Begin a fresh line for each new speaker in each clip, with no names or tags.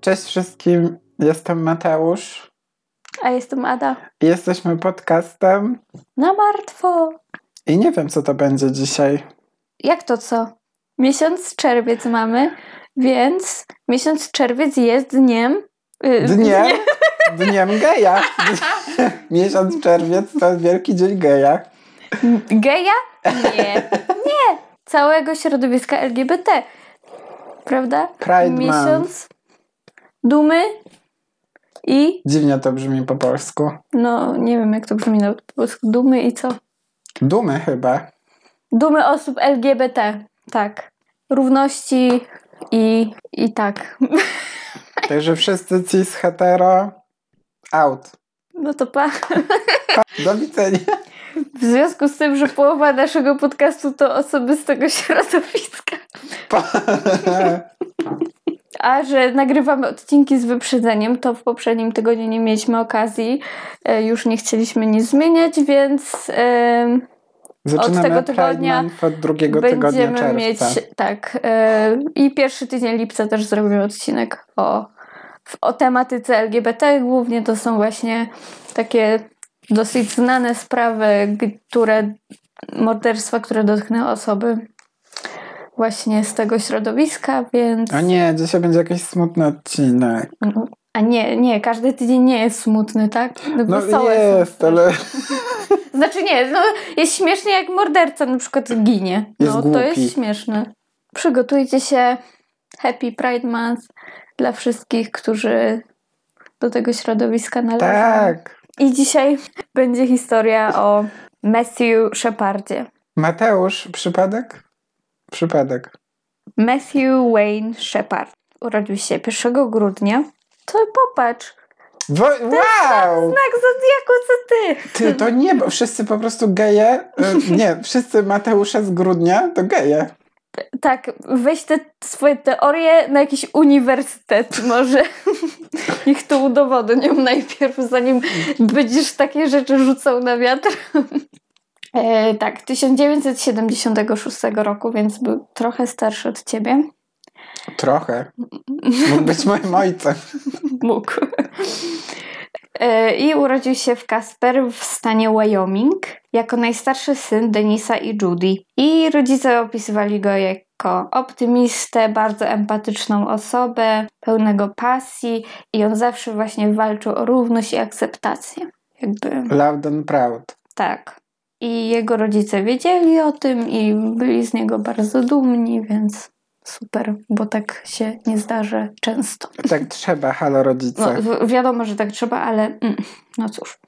Cześć wszystkim, jestem Mateusz.
A jestem Ada.
Jesteśmy podcastem
Na martwo.
i nie wiem, co to będzie dzisiaj.
Jak to co? Miesiąc czerwiec mamy, więc miesiąc czerwiec jest dniem. y,
Dniem, dniem geja. Miesiąc czerwiec to wielki dzień geja.
Geja? Nie. Nie. Całego środowiska LGBT. Prawda?
Pride
Miesiąc dumy i
Dziwnie to brzmi po polsku.
no nie wiem jak to brzmi na po polsku. Dumy i co?
Dumy chyba.
Dumy osób LGBT. Tak. Równości i, i tak.
Także wszyscy cis hetero out.
No to pa.
Do widzenia.
W związku z tym, że połowa naszego podcastu to osoby z tego środowiska, a że nagrywamy odcinki z wyprzedzeniem, to w poprzednim tygodniu nie mieliśmy okazji, e, już nie chcieliśmy nic zmieniać, więc
Zaczynamy
tego
Pride
tygodnia
od drugiego tygodnia
będziemy
czerwca.
mieć tak. e, I pierwszy tydzień lipca też zrobimy odcinek o, o tematyce LGBT. Głównie to są właśnie takie dosyć znane sprawy, które morderstwa, które dotknęły osoby właśnie z tego środowiska, więc.
O nie, dzisiaj będzie jakiś smutny odcinek.
A nie, nie, każdy tydzień nie jest smutny, tak?
No
są
jest, ale
Znaczy nie, no jest śmiesznie jak morderca na przykład ginie.
Jest
no to
głupi.
jest śmieszne. Przygotujcie się. Happy Pride Month dla wszystkich, którzy do tego środowiska należą.
tak.
I dzisiaj będzie historia o Matthew Shepardzie.
Mateusz, przypadek? Przypadek.
Matthew Wayne Shepard. Urodził się 1 grudnia. To popatrz,
Wo- wow!
znak zodiaku co ty.
Ty, to nie, bo wszyscy po prostu geje, y, nie, wszyscy Mateusze z grudnia to geje.
Tak, weź te swoje teorie na jakiś uniwersytet może. Niech to udowodnią najpierw, zanim będziesz takie rzeczy rzucał na wiatr. E, tak, 1976 roku, więc był trochę starszy od ciebie.
Trochę. Mógł być moim ojcem.
Mógł. E, I urodził się w Casper w stanie Wyoming jako najstarszy syn Denisa i Judy. I rodzice opisywali go jako optymistę, bardzo empatyczną osobę, pełnego pasji i on zawsze właśnie walczył o równość i akceptację. Jakby
Loud and proud.
tak. I jego rodzice wiedzieli o tym i byli z niego bardzo dumni, więc super, bo tak się nie zdarza często.
Tak trzeba, halo rodzice.
No, wi- wiadomo, że tak trzeba, ale mm, no cóż.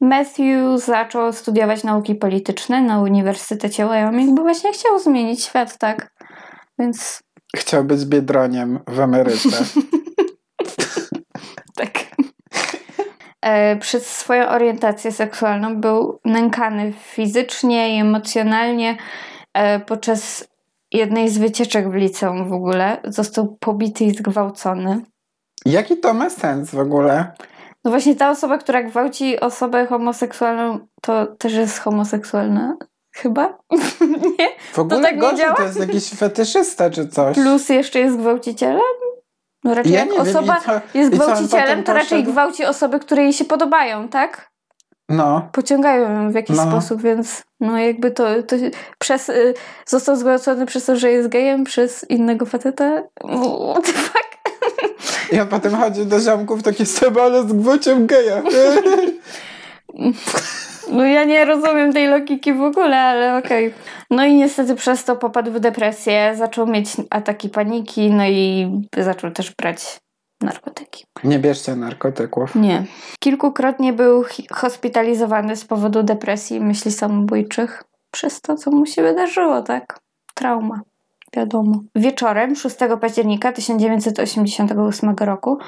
Matthew zaczął studiować nauki polityczne na Uniwersytecie Wyoming, bo właśnie chciał zmienić świat, tak? Więc
Chciał być biedroniem w Ameryce.
tak. E, Przez swoją orientację seksualną był nękany fizycznie i emocjonalnie e, podczas jednej z wycieczek w liceum w ogóle. Został pobity i zgwałcony.
Jaki to ma sens w ogóle?
No właśnie ta osoba, która gwałci osobę homoseksualną, to też jest homoseksualna. Chyba? nie?
W ogóle
tak nie
gorzej
działa?
to jest jakiś fetyszysta czy coś.
Plus jeszcze jest gwałcicielem? No raczej
Ja
jak
nie wiem,
osoba
i co-
jest gwałcicielem, to raczej
poszedł?
gwałci osoby, które jej się podobają, tak?
No.
Pociągają ją w jakiś
No.
sposób, więc no jakby to, to przez, y, został zgwałcony przez to, że jest gejem, przez innego faceta. What the fuck?
On potem chodzi do ziomków takie sobie, ale z gwałciem geja.
No ja nie rozumiem tej logiki w ogóle, ale okej. No i niestety przez to popadł w depresję, zaczął mieć ataki paniki, no i zaczął też brać narkotyki.
Nie bierzcie narkotyków.
Nie. Kilkukrotnie był hospitalizowany z powodu depresji i myśli samobójczych przez to, co mu się wydarzyło, tak? Trauma. Wiadomo. Wieczorem 6 października 1988 roku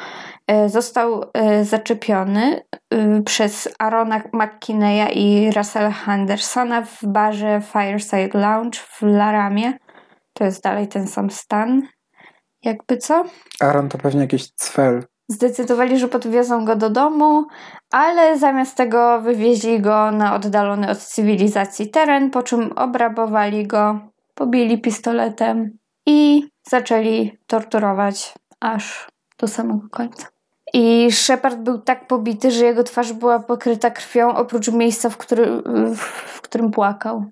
e, został e, zaczepiony e, przez Arona McKinneya i Russella Hendersona w barze Fireside Lounge w Laramie. To jest dalej ten sam stan. Jakby co?
Aaron to pewnie jakiś cfel.
zdecydowali, że podwiozą go do domu, ale zamiast tego wywieźli go na oddalony od cywilizacji teren, po czym obrabowali go, pobili pistoletem i zaczęli torturować aż do samego końca. I Shepard był tak pobity, że jego twarz była pokryta krwią, oprócz miejsca, w, który, w którym płakał.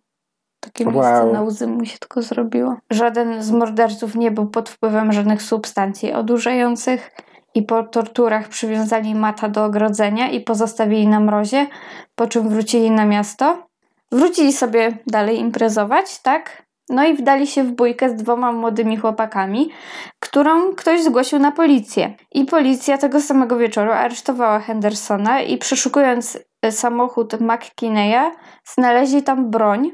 Takie
Wow.
miejsce na łzy mu się tylko zrobiło. Żaden z morderców nie był pod wpływem żadnych substancji odurzających i po torturach przywiązali Mata do ogrodzenia i pozostawili na mrozie, po czym wrócili na miasto. Wrócili sobie dalej imprezować, tak? No i wdali się w bójkę z dwoma młodymi chłopakami, którą ktoś zgłosił na policję. I policja tego samego wieczoru aresztowała Hendersona i przeszukując samochód McKinney'a, znaleźli tam broń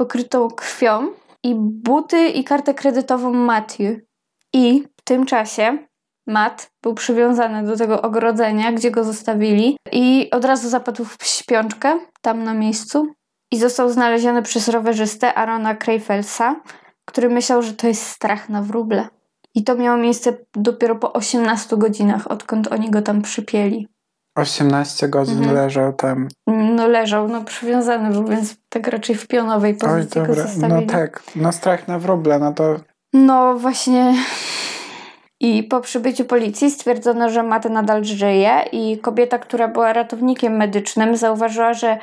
pokrytą krwią i buty i kartę kredytową Matthew. I w tym czasie Matt był przywiązany do tego ogrodzenia, gdzie go zostawili i od razu zapadł w śpiączkę tam na miejscu i został znaleziony przez rowerzystę Arona Kreyfelsa, który myślał, że to jest strach na wróble. I to miało miejsce dopiero po 18 godzinach, odkąd oni go tam przypięli.
18 godzin
Mhm.
leżał tam.
No leżał, no przywiązany był, więc tak raczej w pionowej
Oj,
pozycji go
dobra. No tak, no strach na wróble, no to
No właśnie. I po przybyciu policji stwierdzono, że Matt nadal żyje i kobieta, która była ratownikiem medycznym, zauważyła, że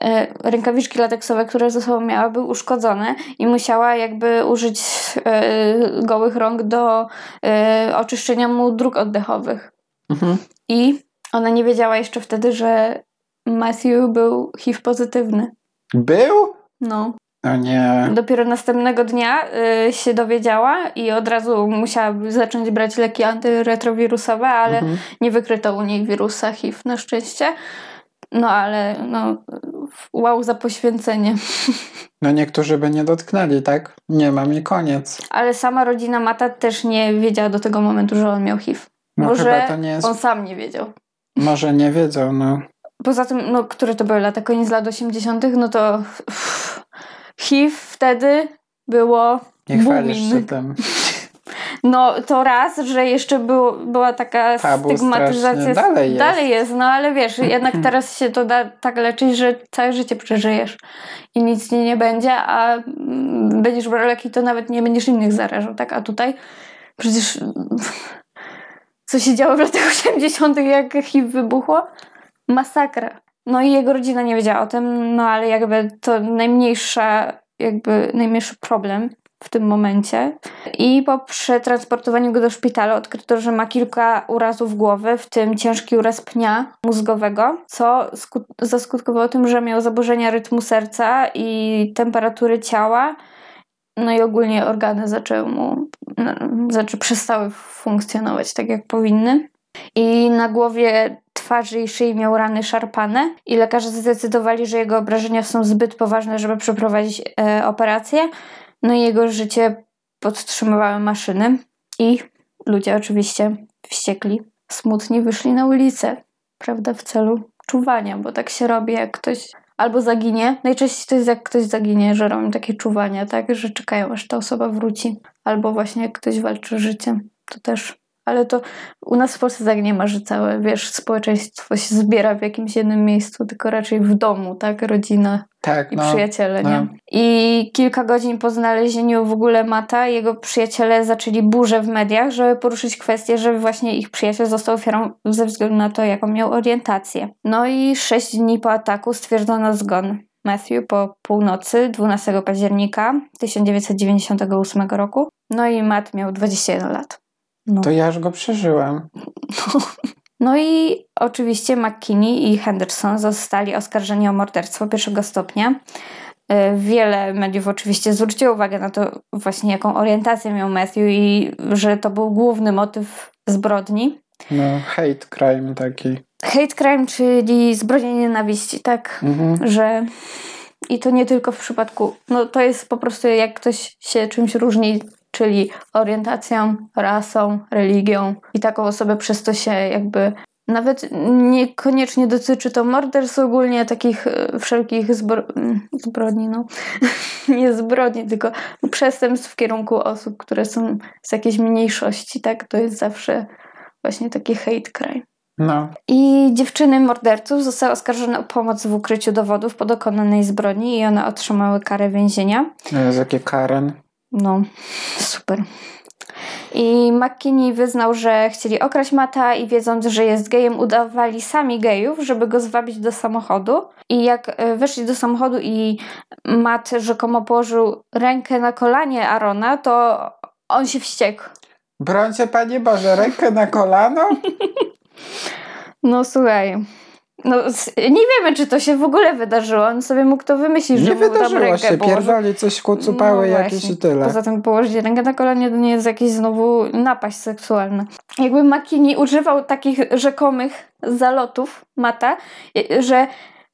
e, rękawiczki lateksowe, które ze sobą miała, były uszkodzone i musiała jakby użyć e, gołych rąk do e, oczyszczenia mu dróg oddechowych.
mhm.
I ona nie wiedziała jeszcze wtedy, że Matthew był HIV pozytywny.
był?
No.
No nie.
Dopiero następnego dnia y, się dowiedziała i od razu musiała zacząć brać leki antyretrowirusowe, ale
Mhm.
nie wykryto u niej wirusa HIV na szczęście. No ale no, wow za poświęcenie.
No niektórzy by nie dotknęli, tak? Nie mam i koniec.
Ale sama rodzina Mata też nie wiedziała do tego momentu, że on miał HIV.
No
Może
chyba to nie jest.
on sam nie wiedział.
Może nie wiedzą, no.
Poza tym, no, które to były lata, koniec lat 80., no to uff, HIV wtedy było
Nie chwalisz
booming.
się tym.
No to raz, że jeszcze było, była taka
Tabu
stygmatyzacja.
strasznie. Dalej jest.
Dalej jest, no ale wiesz, jednak teraz się to da tak leczyć, że całe życie przeżyjesz i nic ci nie będzie, a będziesz brał leki, to nawet nie będziesz innych zarażał, tak? A tutaj przecież co się działo w latach 80., jak HIV wybuchło? Masakra. No i jego rodzina nie wiedziała o tym, no ale jakby to najmniejsza, jakby najmniejszy problem w tym momencie. I po przetransportowaniu go do szpitala odkryto, że ma kilka urazów głowy, w tym ciężki uraz pnia mózgowego, co skut- zaskutkowało tym, że miał zaburzenia rytmu serca i temperatury ciała. No i ogólnie organy zaczęły mu, znaczy przestały funkcjonować tak jak powinny. I na głowie, twarzy i szyi miał rany szarpane i lekarze zdecydowali, że jego obrażenia są zbyt poważne, żeby przeprowadzić e, operację. No i jego życie podtrzymywały maszyny i ludzie oczywiście wściekli, smutni wyszli na ulicę, prawda, w celu czuwania, bo tak się robi, jak ktoś albo zaginie. Najczęściej to jest jak ktoś zaginie, że robią takie czuwania, tak, że czekają aż ta osoba wróci. Albo właśnie jak ktoś walczy o życie, to też. Ale to u nas w Polsce tak nie ma, że całe, wiesz, społeczeństwo się zbiera w jakimś jednym miejscu, tylko raczej w domu, tak, rodzina
Tak,
i
no.
przyjaciele,
no.
nie? I kilka godzin po znalezieniu w ogóle Mata, jego przyjaciele zaczęli burzę w mediach, żeby poruszyć kwestię, że właśnie ich przyjaciel został ofiarą ze względu na to, jaką miał orientację. No i sześć dni po ataku stwierdzono zgon Matthew po północy 12 października 1998 roku. No i Matt miał 21 lat. No.
To ja już go przeżyłem.
No i oczywiście McKinney i Henderson zostali oskarżeni o morderstwo pierwszego stopnia. E, Wiele mediów oczywiście zwróciło uwagę na to właśnie, jaką orientację miał Matthew i że to był główny motyw zbrodni.
No, hate crime taki.
Hate crime, czyli zbrodnia nienawiści, tak?
Mhm.
Że i to nie tylko w przypadku, no to jest po prostu jak ktoś się czymś różni, czyli orientacją, rasą, religią i taką osobę przez to się jakby nawet niekoniecznie dotyczy to morderstw ogólnie takich e, wszelkich zbro- mm, zbrodni, no nie zbrodni, tylko przestępstw w kierunku osób, które są z jakiejś mniejszości, tak? To jest zawsze Właśnie taki hate crime.
No.
I dziewczyny morderców zostały oskarżone o pomoc w ukryciu dowodów po dokonanej zbrodni i one otrzymały karę więzienia.
Jezu, jakie Karen.
No, super. I McKinney wyznał, że chcieli okraść Mata i wiedząc, że jest gejem, udawali sami gejów, żeby go zwabić do samochodu. I jak e, weszli do samochodu i Matt rzekomo położył rękę na kolanie Arona, to on się wściekł.
Brońcie, Panie Boże, rękę na kolano?
No słuchaj. No, nie wiemy, czy to się w ogóle wydarzyło. On sobie mógł to wymyślić, że
Nie
mu tam
wydarzyło
rękę
się.
położył.
Pierdoli coś kucupały
No
jakieś i tyle.
Poza tym położyć rękę na kolanie to nie jest jakieś znowu napaść seksualna. Jakby McKinney używał takich rzekomych zalotów Mata, że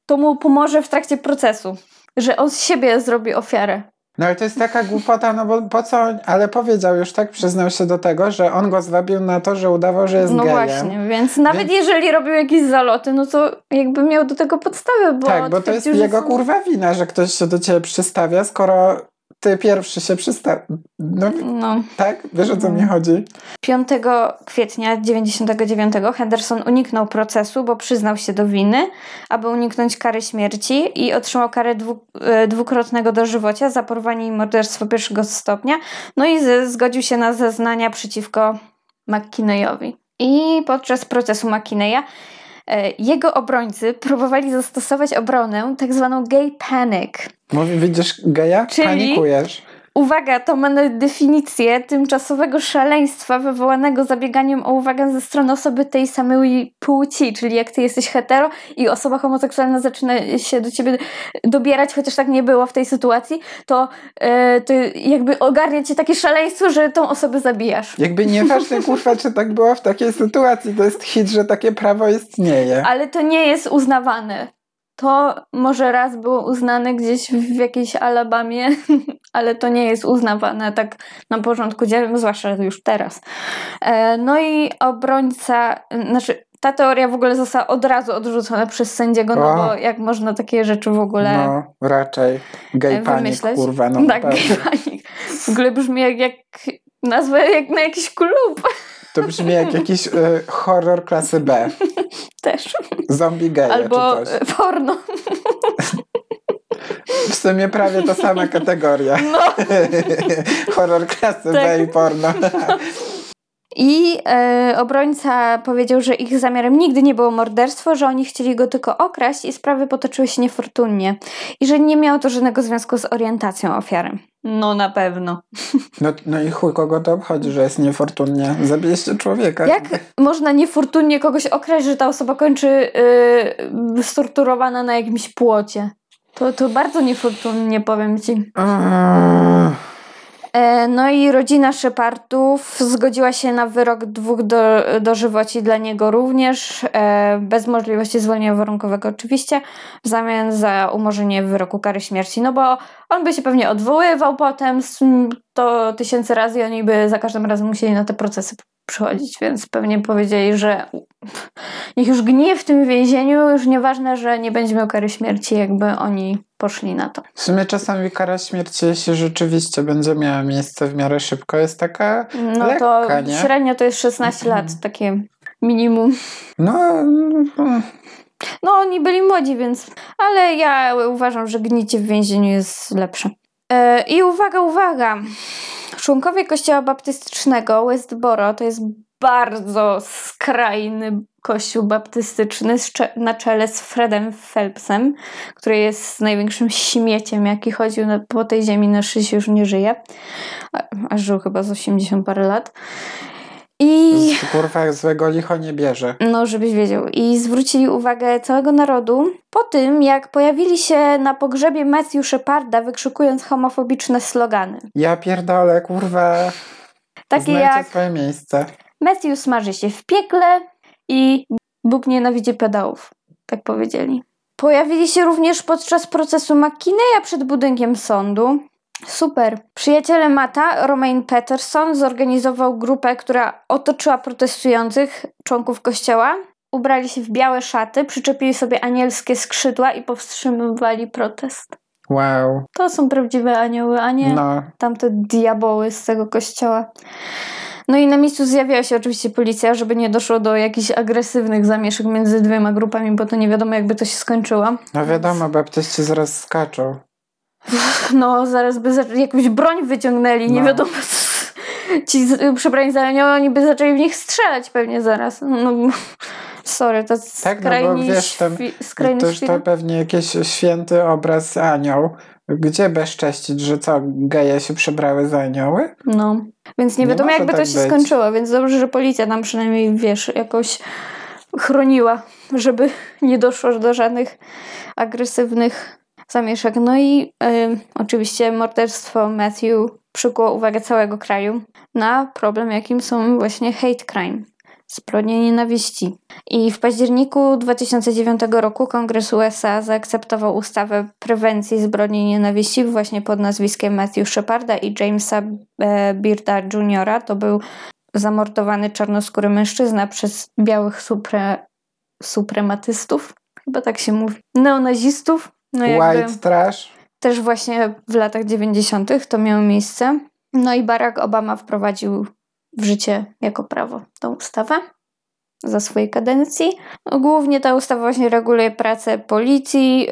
to mu pomoże w trakcie procesu. Że on z siebie zrobi ofiarę.
No ale to jest taka głupota, no bo po co ale powiedział już tak, przyznał się do tego, że on go zwabił na to, że udawał, że jest
no
gejem.
właśnie, więc nawet
Więc-
jeżeli robił jakieś zaloty, no to jakby miał do tego podstawy, bo
tak, bo to jest jego
są-
kurwa wina, że ktoś się do ciebie przystawia, skoro ty pierwszy się przystawia. No
No.
tak? Wiesz o co
No.
mi chodzi?
5 kwietnia 99 Henderson uniknął procesu, bo przyznał się do winy, aby uniknąć kary śmierci i otrzymał karę dwu, e, dwukrotnego dożywocia za porwanie i morderstwo pierwszego stopnia. No i zgodził się na zeznania przeciwko McKinneyowi. I podczas procesu McKinneya jego obrońcy próbowali zastosować obronę tak zwaną gay panic.
Mówi, widzisz geja?
Czyli-
Panikujesz.
Uwaga, to ma na definicję tymczasowego szaleństwa wywołanego zabieganiem o uwagę ze strony osoby tej samej płci, czyli jak ty jesteś hetero i osoba homoseksualna zaczyna się do ciebie dobierać, chociaż tak nie było w tej sytuacji, to, e, to jakby ogarnia cię takie szaleństwo, że tą osobę zabijasz.
Jakby nieważne kurwa, czy tak było w takiej sytuacji, to jest hit, że takie prawo istnieje.
Ale to nie jest uznawane. To może raz było uznane gdzieś w jakiejś Alabamie, ale to nie jest uznawane tak na porządku dziennym, zwłaszcza już teraz. E, No i obrońca, znaczy ta teoria w ogóle została od razu odrzucona przez sędziego, no bo jak można takie rzeczy w ogóle
No, raczej. Gej
e,
panik,
wymyśleć?
kurwa, no
tak,
naprawdę.
panik. W ogóle brzmi jak, jak nazwa jak na jakiś klub
To brzmi jak jakiś y, horror klasy B.
też.
Zombie geje
Albo
czy coś.
e, porno.
W sumie prawie to sama kategoria.
No.
horror klasy
Tak.
B i porno.
I e, obrońca powiedział, że ich zamiarem nigdy nie było morderstwo, że oni chcieli go tylko okraść i sprawy potoczyły się niefortunnie. I że nie miało to żadnego związku z orientacją ofiary. No na pewno.
No, no i chuj, kogo to obchodzi, że jest niefortunnie. Zabiliście człowieka.
Jak można niefortunnie kogoś okraść, że ta osoba kończy yy, storturowana na jakimś płocie? To, to bardzo niefortunnie, powiem ci.
Eee,
No i rodzina Shepardów zgodziła się na wyrok dwóch do, dożywoci dla niego również, e, bez możliwości zwolnienia warunkowego oczywiście, w zamian za umorzenie wyroku kary śmierci. No bo on by się pewnie odwoływał potem to tysięcy razy i oni by za każdym razem musieli na te procesy przychodzić, więc pewnie powiedzieli, że niech już gnije w tym więzieniu, już nieważne, że nie będzie miał kary śmierci, jakby oni poszli na to.
W sumie czasami kara śmierci, jeśli rzeczywiście będzie miała miejsce w miarę szybko, jest taka
No
lekka,
to
nie?
średnio to jest 16 lat, takie minimum.
No, mm,
No oni byli młodzi, więc... Ale ja uważam, że gnicie w więzieniu jest lepsze. E, I uwaga, uwaga! Członkowie kościoła baptystycznego Westboro to jest bardzo skrajny kościół baptystyczny na czele z Fredem Phelpsem, który jest największym śmieciem, jaki chodził po tej ziemi, na szczęście już nie żyje. A, a żył chyba z 80 parę lat. I...
z, kurwa, złego licho nie bierze.
No, żebyś wiedział. I zwrócili uwagę całego narodu po tym, jak pojawili się na pogrzebie Matthew Sheparda, wykrzykując homofobiczne slogany.
Ja pierdolę, kurwa,
Takie
znajcie
jak
swoje miejsce.
Matthew smaży się w piekle i Bóg nienawidzi pedałów. Tak powiedzieli. Pojawili się również podczas procesu McKinneya przed budynkiem sądu. Super. Przyjaciele Mata, Romain Peterson, zorganizował grupę, która otoczyła protestujących członków kościoła. Ubrali się w białe szaty, przyczepili sobie anielskie skrzydła i powstrzymywali protest.
Wow.
To są prawdziwe anioły, a nie
No,
tamte diaboły z tego kościoła. No i na miejscu zjawiła się oczywiście policja, żeby nie doszło do jakichś agresywnych zamieszek między dwiema grupami, bo to nie wiadomo jakby to się skończyło.
No wiadomo, baptyści zaraz skaczą.
No zaraz by jakąś broń wyciągnęli, nie
No.
wiadomo co. Ci przebrani za oni by zaczęli w nich strzelać pewnie zaraz. No, sorry, to
Tak, no
skrajni,
wiesz, tam-
świ- skrajny
To to pewnie jakiś święty obraz anioł. Gdzie bezcześcić, że co, geje się przebrały za anioły?
No, więc nie
Nie
wiadomo jakby to
tak
się
być.
skończyło, więc dobrze, że policja tam przynajmniej, wiesz, jakoś chroniła, żeby nie doszło do żadnych agresywnych zamieszek. No i y, oczywiście morderstwo Matthew przykuło uwagę całego kraju na problem, jakim są właśnie hate crime, zbrodnie nienawiści. I w październiku 2009 roku Kongres USA zaakceptował ustawę prewencji zbrodni nienawiści właśnie pod nazwiskiem Matthew Sheparda i Jamesa e, Bearda Jr. To był zamordowany czarnoskóry mężczyzna przez białych supre, suprematystów, chyba tak się mówi, neonazistów. No
White trash.
też właśnie w latach 90. to miało miejsce. No i Barack Obama wprowadził w życie jako prawo tą ustawę za swojej kadencji. Głównie ta ustawa właśnie reguluje pracę policji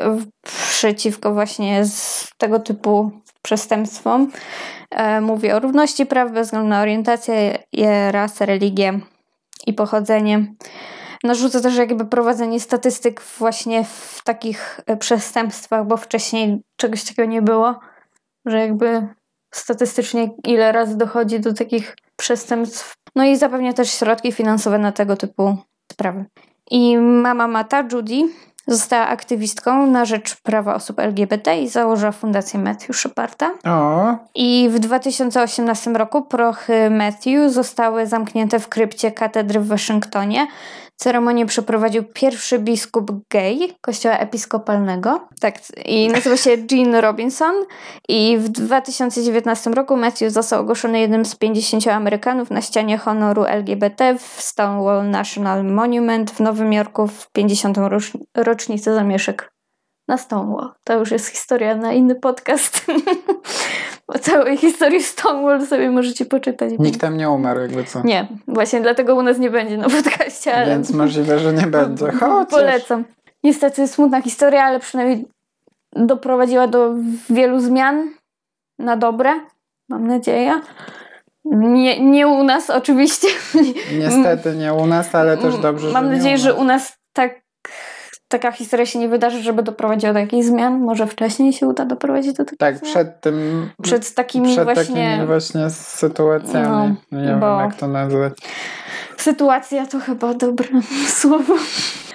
przeciwko właśnie z tego typu przestępstwom. E, Mówi o równości praw bez względu na orientację, rasę, religię i pochodzenie. Narzuca też jakby prowadzenie statystyk właśnie w takich e, przestępstwach, bo wcześniej czegoś takiego nie było, że jakby statystycznie ile razy dochodzi do takich przestępstw. No i zapewnia też środki finansowe na tego typu sprawy. I mama Mata, Judy, została aktywistką na rzecz prawa osób LGBT i założyła fundację Matthew Sheparda.
O,
I w 2018 roku prochy Matthew zostały zamknięte w krypcie katedry w Waszyngtonie. Ceremonię przeprowadził pierwszy biskup gay kościoła episkopalnego. Tak, i nazywa się Jean Robinson. I w 2019 roku Matthew został ogłoszony jednym z 50 Amerykanów na ścianie honoru LGBT w Stonewall National Monument w Nowym Jorku w 50. rocz- rocznicę zamieszek na Stonewall. To już jest historia na inny podcast. o całej historii Stonewall sobie możecie poczytać.
nikt tam nie umarł, jakby co.
Nie, właśnie dlatego u nas nie będzie na podcaście, ale
Więc możliwe, że nie będzie. Chociaż.
polecam. Niestety smutna historia, ale przynajmniej doprowadziła do wielu zmian na dobre, mam nadzieję. Nie, nie u nas oczywiście.
Niestety nie u nas, ale też dobrze,
Mam
że nie
nadzieję, że u nas tak, taka historia się nie wydarzy, żeby doprowadziła do jakichś zmian. Może wcześniej się uda doprowadzić do takich
Tak,
zmian.
przed tym...
Przed takimi
przed
właśnie...
takimi właśnie sytuacjami.
No,
nie
bo-
wiem, jak to nazwać.
Sytuacja to chyba dobre słowo.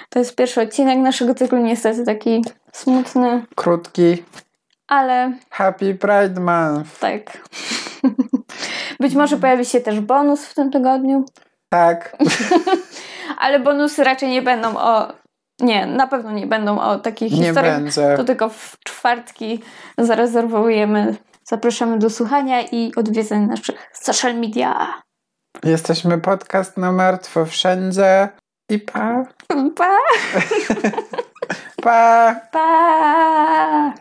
To jest pierwszy odcinek naszego cyklu, niestety taki smutny,
Krótki.
ale
Happy Pride Month.
tak. Być może pojawi się też bonus w tym tygodniu,
Tak.
ale bonusy raczej nie będą o. Nie, na pewno nie będą o takich
Nie
historiach.
będzie.
To tylko w czwartki zarezerwujemy. Zapraszamy do słuchania i odwiedzeń naszych social media.
Jesteśmy podcast na martwo wszędzie. I pa.
Pa!
Pa.
Pa!